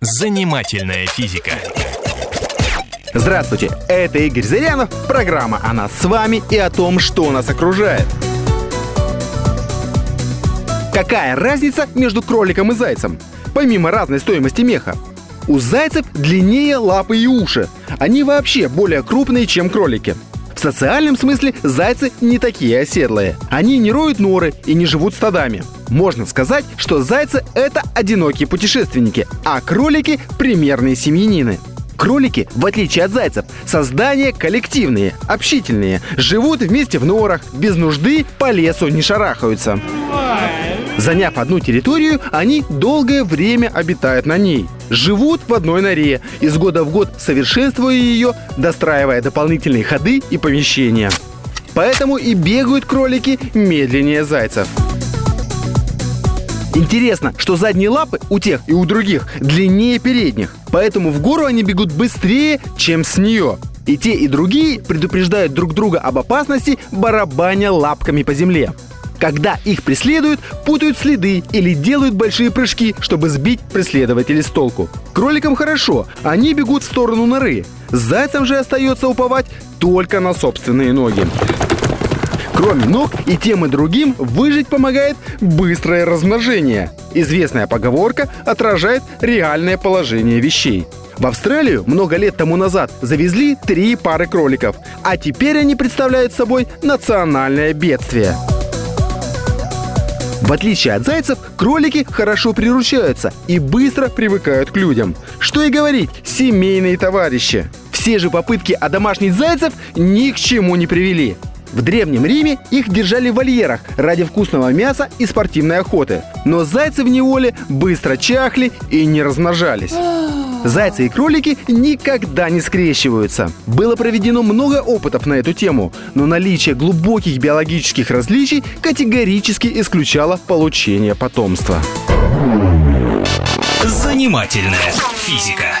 Занимательная физика. Здравствуйте, это Игорь Зырянов, программа о нас с вами и о том, что нас окружает. Какая разница между кроликом и зайцем? Помимо разной стоимости меха. У зайцев длиннее лапы и уши. Они вообще более крупные, чем кролики. В социальном смысле зайцы не такие оседлые. Они не роют норы и не живут стадами. Можно сказать, что зайцы — это одинокие путешественники, а кролики — примерные семьянины. Кролики, в отличие от зайцев, создания коллективные, общительные, живут вместе в норах, без нужды по лесу не шарахаются. Заняв одну территорию, они долгое время обитают на ней. Живут в одной норе, из года в год совершенствуя ее, достраивая дополнительные ходы и помещения. Поэтому и бегают кролики медленнее зайцев. Интересно, что задние лапы у тех и у других длиннее передних, поэтому в гору они бегут быстрее, чем с нее. И те, и другие предупреждают друг друга об опасности, барабаня лапками по земле. Когда их преследуют, путают следы или делают большие прыжки, чтобы сбить преследователей с толку. Кроликам хорошо, они бегут в сторону норы. Зайцам же остается уповать только на собственные ноги. Кроме ног и тем и другим выжить помогает быстрое размножение. Известная поговорка отражает реальное положение вещей. В Австралию много лет тому назад завезли три пары кроликов, а теперь они представляют собой национальное бедствие. В отличие от зайцев, кролики хорошо приручаются и быстро привыкают к людям. Что и говорить, семейные товарищи. Все же попытки одомашнить зайцев ни к чему не привели. В Древнем Риме их держали в вольерах ради вкусного мяса и спортивной охоты. Но зайцы в неволе быстро чахли и не размножались. Зайцы и кролики никогда не скрещиваются. Было проведено много опытов на эту тему, но наличие глубоких биологических различий категорически исключало получение потомства. Занимательная физика.